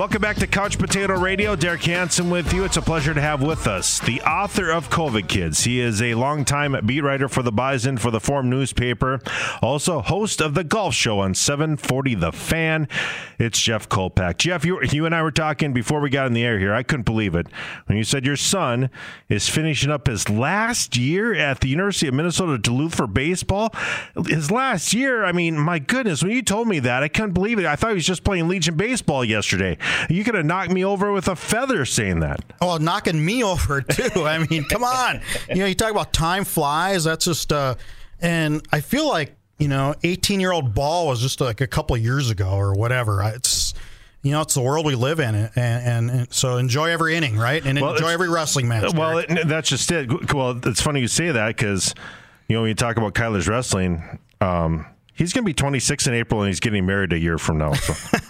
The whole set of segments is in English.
Welcome back to Couch Potato Radio. Derek Hansen with you. It's a pleasure to have with us the author of COVID Kids. He is a longtime beat writer for the Bison for the Forum newspaper, also host of the Golf Show on 740 The Fan. It's Jeff Kolpack. Jeff, you, you and I were talking before we got in the air here. I couldn't believe it when you said your son is finishing up his last year at the University of Minnesota Duluth for baseball. His last year, I mean, my goodness, when you told me that, I couldn't believe it. I thought he was just playing Legion baseball yesterday. You could have knocked me over with a feather saying that. Oh, knocking me over too. I mean, come on. You know, you talk about time flies. That's just, uh, and I feel like you know, 18 year old ball was just like a couple years ago or whatever. It's you know, it's the world we live in, and, and, and so enjoy every inning, right? And well, enjoy every wrestling match. Well, it, that's just it. Well, it's funny you say that because you know when you talk about Kyler's wrestling. Um, he's going to be 26 in April, and he's getting married a year from now. So,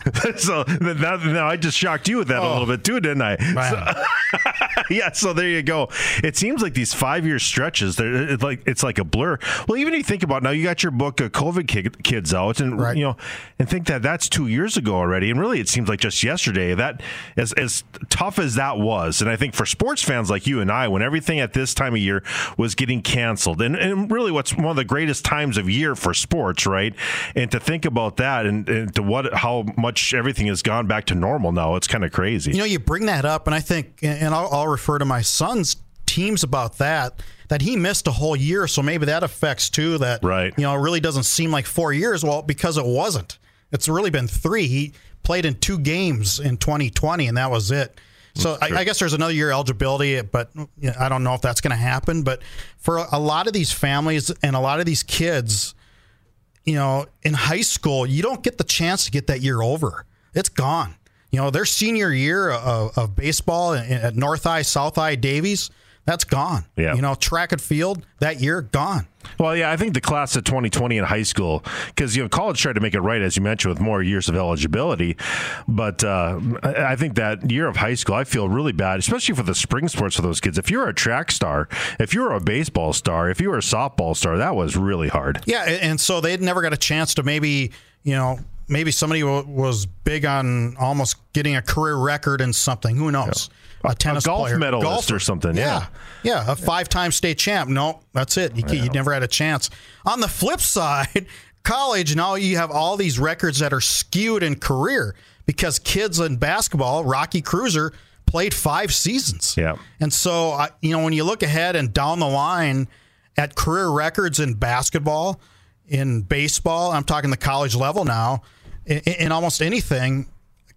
so that, now I just shocked you with that oh, a little bit too, didn't I? So, yeah. So there you go. It seems like these five year stretches, they're it's like it's like a blur. Well, even if you think about now, you got your book, uh, COVID Kids, out, and right. you know, and think that that's two years ago already, and really, it seems like just yesterday. That as as tough as that was, and I think for sports fans like you and I, when everything at this time of year was getting canceled, and and really, what's one of the greatest times of year for sports, right? And to think about that, and, and to what how much everything has gone back to normal now. It's kind of crazy. You know, you bring that up, and I think, and I'll, I'll refer to my son's teams about that that he missed a whole year. So maybe that affects too that right. you know it really doesn't seem like four years. Well because it wasn't. It's really been three. He played in two games in 2020 and that was it. So I, I, guess there's another year eligibility, but I don't know if that's going to happen. But for a lot of these families and a lot of these kids, you know, in high school, you don't get the chance to get that year over. It's gone. You know, their senior year of, of baseball at North High, South High, Davies, that's gone. Yeah. You know, track and field that year gone. Well, yeah, I think the class of 2020 in high school, because you know college tried to make it right as you mentioned with more years of eligibility, but uh, I think that year of high school, I feel really bad, especially for the spring sports for those kids. If you're a track star, if you're a baseball star, if you were a softball star, that was really hard. Yeah, and so they never got a chance to maybe you know maybe somebody was big on almost getting a career record in something. Who knows? A tennis a golf player, medalist golfer. or something. Yeah, yeah, yeah a five-time state champ. No, that's it. You, you never had a chance. On the flip side, college now you have all these records that are skewed in career because kids in basketball, Rocky Kreuser played five seasons. Yeah, and so you know when you look ahead and down the line at career records in basketball, in baseball, I'm talking the college level now in, in almost anything,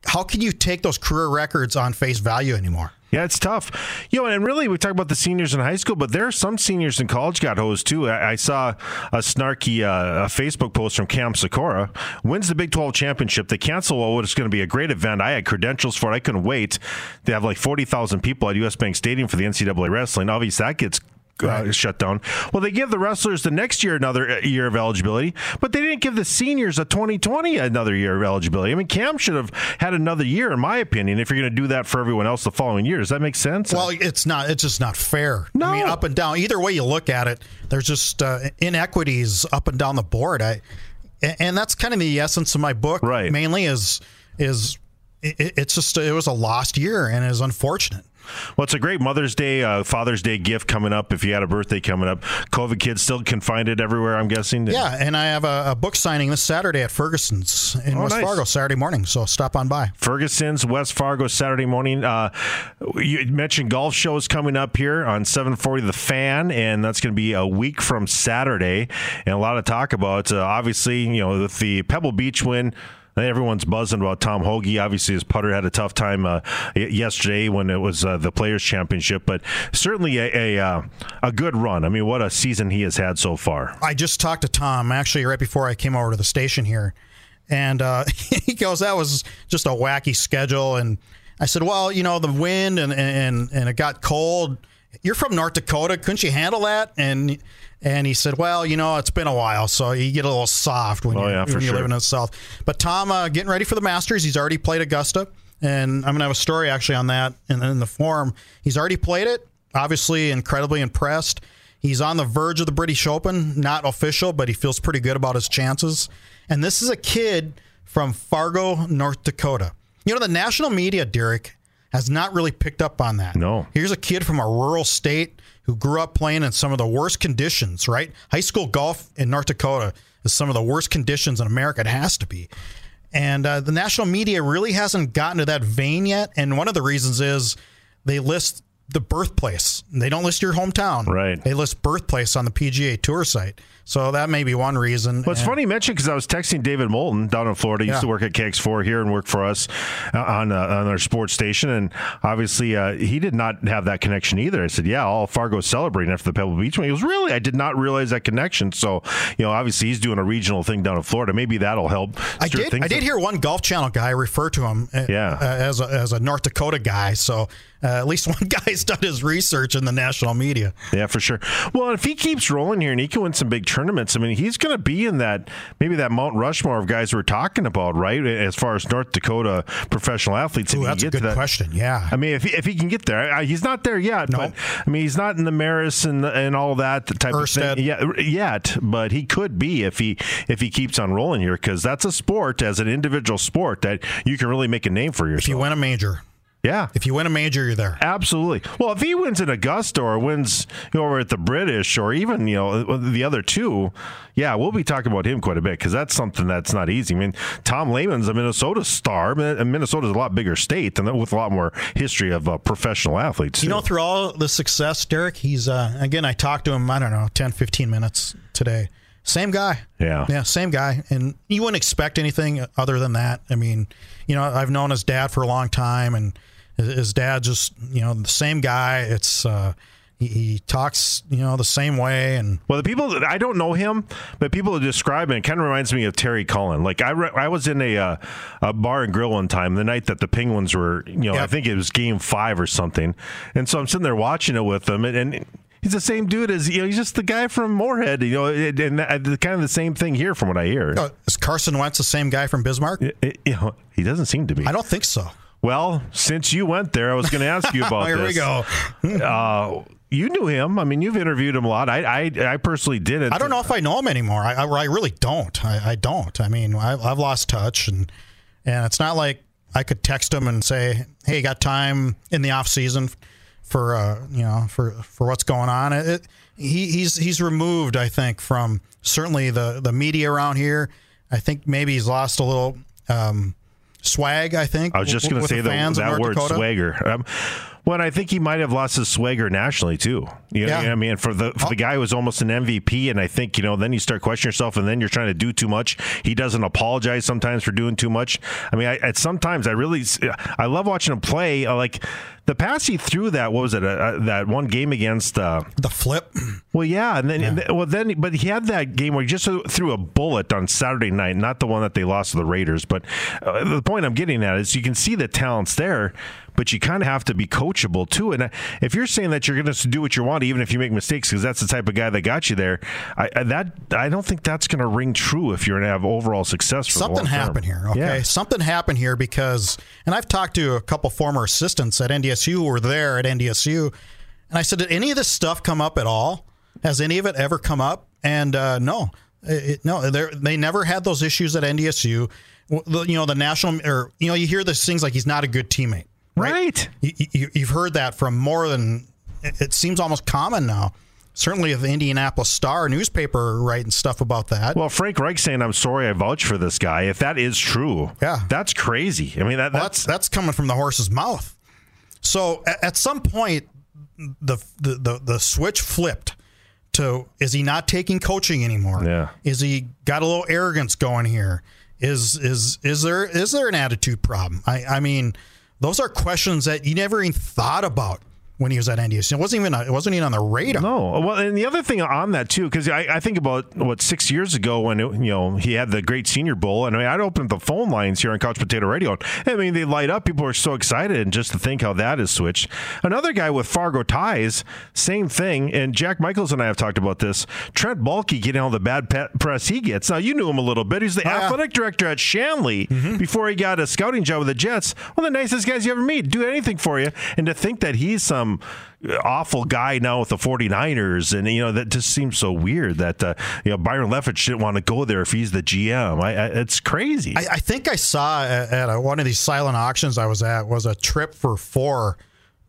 how can you take those career records on face value anymore? Yeah, it's tough. You know, and really, we talk about the seniors in high school, but there are some seniors in college got hosed too. I, I saw a snarky uh, a Facebook post from Cam Sykora wins the Big 12 championship. They cancel what was going to be a great event. I had credentials for it. I couldn't wait. They have like 40,000 people at US Bank Stadium for the NCAA wrestling. Obviously, that gets uh, shut down. Well, they give the wrestlers the next year another uh, year of eligibility, but they didn't give the seniors a 2020 another year of eligibility. I mean, Cam should have had another year, in my opinion, if you're going to do that for everyone else the following year. Does that make sense? Well, it's not. It's just not fair. No. I mean, up and down. Either way you look at it, there's just uh, inequities up and down the board. I, and that's kind of the essence of my book. Right. Mainly is is it, it's just it was a lost year and is unfortunate. Well, it's a great Mother's Day, uh, Father's Day gift coming up. If you had a birthday coming up, COVID kids still can find it everywhere. I'm guessing. Yeah, and I have a, a book signing this Saturday at Ferguson's in oh, West nice. Fargo Saturday morning. So stop on by. Ferguson's West Fargo Saturday morning. Uh, you mentioned golf shows coming up here on 740 The Fan, and that's going to be a week from Saturday, and a lot of talk about. Uh, obviously, you know, with the Pebble Beach win. Everyone's buzzing about Tom Hoge. Obviously, his putter had a tough time uh, yesterday when it was uh, the Players Championship, but certainly a a, uh, a, good run. I mean, what a season he has had so far. I just talked to Tom actually right before I came over to the station here, and uh, he goes, "That was just a wacky schedule." And I said, "Well, you know, the wind and and and it got cold." You're from North Dakota. Couldn't you handle that? And and he said, "Well, you know, it's been a while, so you get a little soft when, oh, you, yeah, when you're living in the South." But Tom, uh, getting ready for the Masters, he's already played Augusta, and I'm gonna have a story actually on that in, in the forum. He's already played it. Obviously, incredibly impressed. He's on the verge of the British Open, not official, but he feels pretty good about his chances. And this is a kid from Fargo, North Dakota. You know, the national media, Derek, has not really picked up on that. No. Here's a kid from a rural state who grew up playing in some of the worst conditions, right? High school golf in North Dakota is some of the worst conditions in America. It has to be. And uh, the national media really hasn't gotten to that vein yet. And one of the reasons is they list the birthplace. They don't list your hometown. Right. They list birthplace on the PGA Tour site. So that may be one reason. Well, it's And- funny you mentioned because I was texting David Moulton down in Florida. He used to work at KX4 here and work for us uh, on uh, on our sports station. And obviously, uh, he did not have that connection either. I said, "Yeah, all Fargo's celebrating after the Pebble Beach one." He goes, "Really? I did not realize that connection." So, you know, obviously, he's doing a regional thing down in Florida. Maybe that'll help. I did. I did up. hear one Golf Channel guy refer to him uh, Yeah. uh, as a, as a North Dakota guy. So uh, at least one guy's done his research in the national media. Yeah, for sure. Well, if he keeps rolling here and he can win some big tournaments, I mean, he's going to be in that maybe that Mount Rushmore of guys we're talking about, right? As far as North Dakota professional athletes, Ooh, that's a good that- question. Yeah. I mean, if he, if he can get there, I, he's not there yet. But I mean, he's not in the Maris and and all that type Erstad. of thing yeah, yet. But he could be if he if he keeps on rolling here because that's a sport as an individual sport that you can really make a name for yourself. if you win a major, yeah. if you win a major, you're there. Absolutely. Well, if he wins in Augusta or wins over at the British or even you know the other two, yeah, we'll be talking about him quite a bit because that's something that's not easy. I mean, Tom Lehman's a Minnesota star, and Minnesota's a lot bigger state and with a lot more history of uh, professional athletes. You too. know, through all the success, Derek, he's uh, again. I talked to him. I don't know, 10, 15 minutes today. Same guy. Yeah. Yeah, same guy. And you wouldn't expect anything other than that. I mean, you know, I've known his dad for a long time, and his- dad just, you know, the same guy. It's uh, he, he talks, you know, the same way, and Well, the people that I don't know him, but people describe him, it kind of reminds me of Terry Cullen. Like I, re- I was in a uh, a bar and grill one time the night that the Penguins were, you know, I think it was Game Five or something, and so I'm sitting there watching it with them, and. and He's the same dude as you know. He's just the guy from Moorhead, you know, and and kind of the same thing here, from what I hear. uh, is Carson Wentz the same guy from Bismarck? It- you know, he doesn't seem to be. I don't think so. Well, since you went there, I was going to ask you about Here we this. go. Uh, you knew him. I mean, you've interviewed him a lot. I, I, I personally didn't. I don't know if I know him anymore. I, I, I really don't. I, I don't. I mean, I, I've lost touch, and and it's not like I could text him and say, "Hey, got time in the off season for uh, you know for for what's going on." It, it- he, he's he's removed, I think, from certainly the the media around here. I think maybe he's lost a little um, swag. I think I was just going to say the fans that word Dakota. swagger. Um, well, I think he might have lost his swagger nationally too. You know, Yeah. you know what I mean, for the for the guy who was almost an MVP, and I think you know, then you start questioning yourself, and then you're trying to do too much. He doesn't apologize sometimes for doing too much. I mean, I, at sometimes I really, I love watching him play. Uh, like the pass he threw that what was it? Uh, uh, that one game against. Uh, The flip. well, yeah, and then and then- well then, but he had that game where he just threw a bullet on Saturday night, not the one that they lost to the Raiders. But uh, the point I'm getting at is you can see the talents there, but you kind of have to be coachable too. And if you're saying that you're going to do what you want, even if you make mistakes, because that's the type of guy that got you there, I, I, that I don't think that's going to ring true if you're going to have overall success. For the something long term. happened here. Okay, Yeah. something happened here because, and I've talked to a couple former assistants at NDSU were there at NDSU, and I said, did any of this stuff come up at all? Has any of it ever come up? And uh, no, it, no, they're- never had those issues at NDSU. You know, the national, or you know, you hear these things like he's not a good teammate. Right. You, you, you've heard that from more than it seems almost common now. Certainly, the Indianapolis Star newspaper writing stuff about that. Well, Frank Reich saying, "I'm sorry, I vouch for this guy." If that is true, Yeah. that's crazy. I mean, that, Well, that's that's coming from the horse's mouth. So at, at some point, the, the the the switch flipped to is he not taking coaching anymore? Yeah. Is he got a little arrogance going here? Is is is there is there an attitude problem? I I mean, those are questions that you never even thought about when he was at NDSU. It wasn't even it wasn't even on the radar. No, well, and the other thing on that too, because I, I think about what six years ago when it, you know he had the Great Senior Bowl, and I mean I'd open up the phone lines here on Couch Potato Radio. I mean they light up. People are so excited, and just to think how that has switched. Another guy with Fargo ties, same thing. And Jack Michaels and I have talked about this. Trent Baalke getting all the bad pet press he gets. Now you knew him a little bit. He's the oh, yeah. athletic director at Shanley mm-hmm. before he got a scouting job with the Jets. One of the nicest guys you ever meet. Do anything for you, and to think that he's some awful guy now with the 49ers. And, you know, that just seems so weird that, uh, you know, Byron Leftwich didn't want to go there if he's the GM. I, I, it's crazy. I, I, think I saw at, at a, one of these silent auctions I was at was a trip for four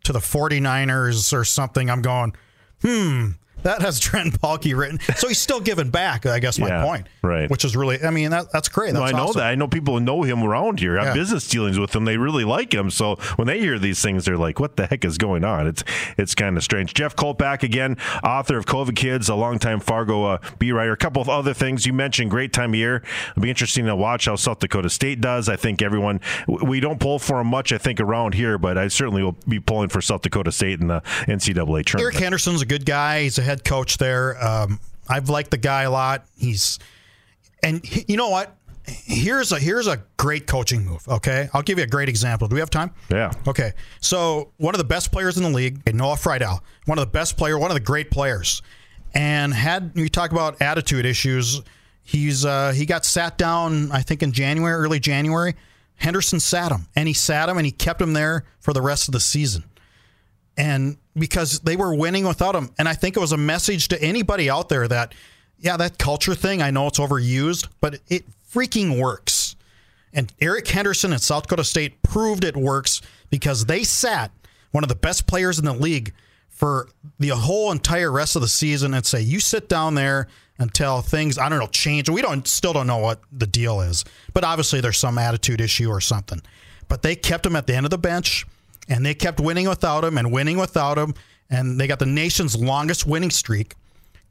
to the 49ers or something. I'm going, hmm, that has Trent Baalke written. So he's still giving back, I guess my Yeah, point. right. Which is really, I mean, that, that's great. No, That's I know awesome. that. I know people know him around here, have Yeah. business dealings with him. They really like him. So when they hear these things, they're like, "What the heck is going on?" It's it's kind of strange. Jeff Kolpack again, author of COVID Kids, a longtime Fargo uh, beat writer. A couple of other things you mentioned. Great time of year. It'll be interesting to watch how South Dakota State does. I think everyone we don't pull for them much. I think around here, but I certainly will be pulling for South Dakota State in the NCAA tournament. Eric Henderson's a good guy. He's a head coach there. Um, I've liked the guy a lot. He's, and he- you know what? Here's a here's a great coaching move. Okay, I'll give you a great example. Do we have time? Yeah. Okay. So one of the best players in the league, Noah Freidel, one of the best player, one of the great players, and had you talk about attitude issues. He's uh, he got sat down, I think in January, early January. Henderson sat him, and he sat him, and he kept him there for the rest of the season and because they were winning without him. And I think it was a message to anybody out there that, yeah, that culture thing, I know it's overused, but it freaking works. And Eric Henderson at South Dakota State proved it works because they sat one of the best players in the league for the whole entire rest of the season and say, you sit down there until things, I don't know, change. We don't still don't know what the deal is, but obviously there's some attitude issue or something. But they kept him at the end of the bench and they kept winning without him and winning without him. And they got the nation's longest winning streak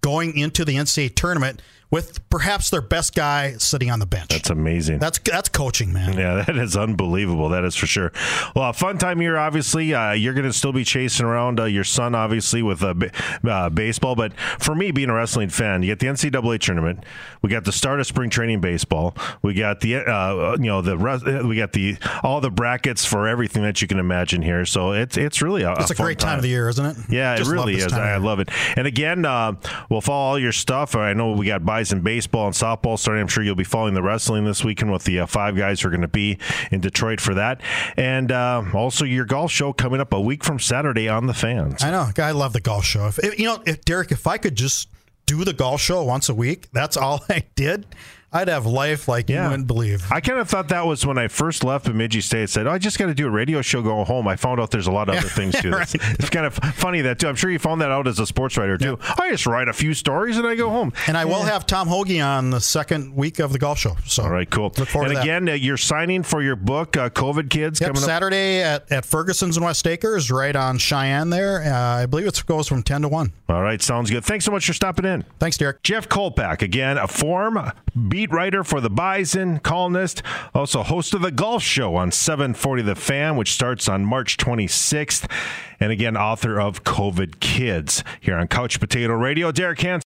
going into the NCAA tournament with perhaps their best guy sitting on the bench. That's amazing. That's that's coaching, man. Yeah, that is unbelievable. That is for sure. Well, a fun time here, obviously. Uh, you're going to still be chasing around uh, your son, obviously, with uh, b- uh, baseball. But for me, being a wrestling fan, you get the NCAA tournament. We got the start of spring training baseball. We got the, uh, you know, the res- uh, we got the all the brackets for everything that you can imagine here. So it's it's really a, It's a fun great time of the year, isn't it? yeah, Just it really is. time of I love it. And again, uh, we'll follow all your stuff. I know we got Bison baseball and softball starting. I'm sure you'll be following the wrestling this weekend with the uh, five guys who are going to be in Detroit for that. And uh, also your golf show coming up a week from Saturday on the fans. I know. I love the golf show. If- you know, if Derek, if I could just do the golf show once a week, that's all I did. I'd have life like Yeah. you wouldn't believe. I kind of thought that was when I first left Bemidji State. Said, oh, "I just got to do a radio show, go home." I found out there's a lot of other things to this. It's kind of funny that too. I'm sure you found that out as a sports writer too. I just write a few stories and I go home. And I will have Tom Hoge on the second week of the golf show. So All right, cool. Look forward and again, uh, you're signing for your book, uh, COVID Kids, Yep, coming up. Saturday at, at Ferguson's and West Acres, right on Cheyenne there. Uh, I believe it goes from 10 to 1. All right, sounds good. Thanks so much for stopping in. Thanks, Derek. Jeff Kolpack, again, a Forum beat writer for the Bison, columnist, also host of the Golf Show on 740 The Fan, which starts on March 26th. And again, author of COVID Kids here on Couch Potato Radio. Derek Hansen.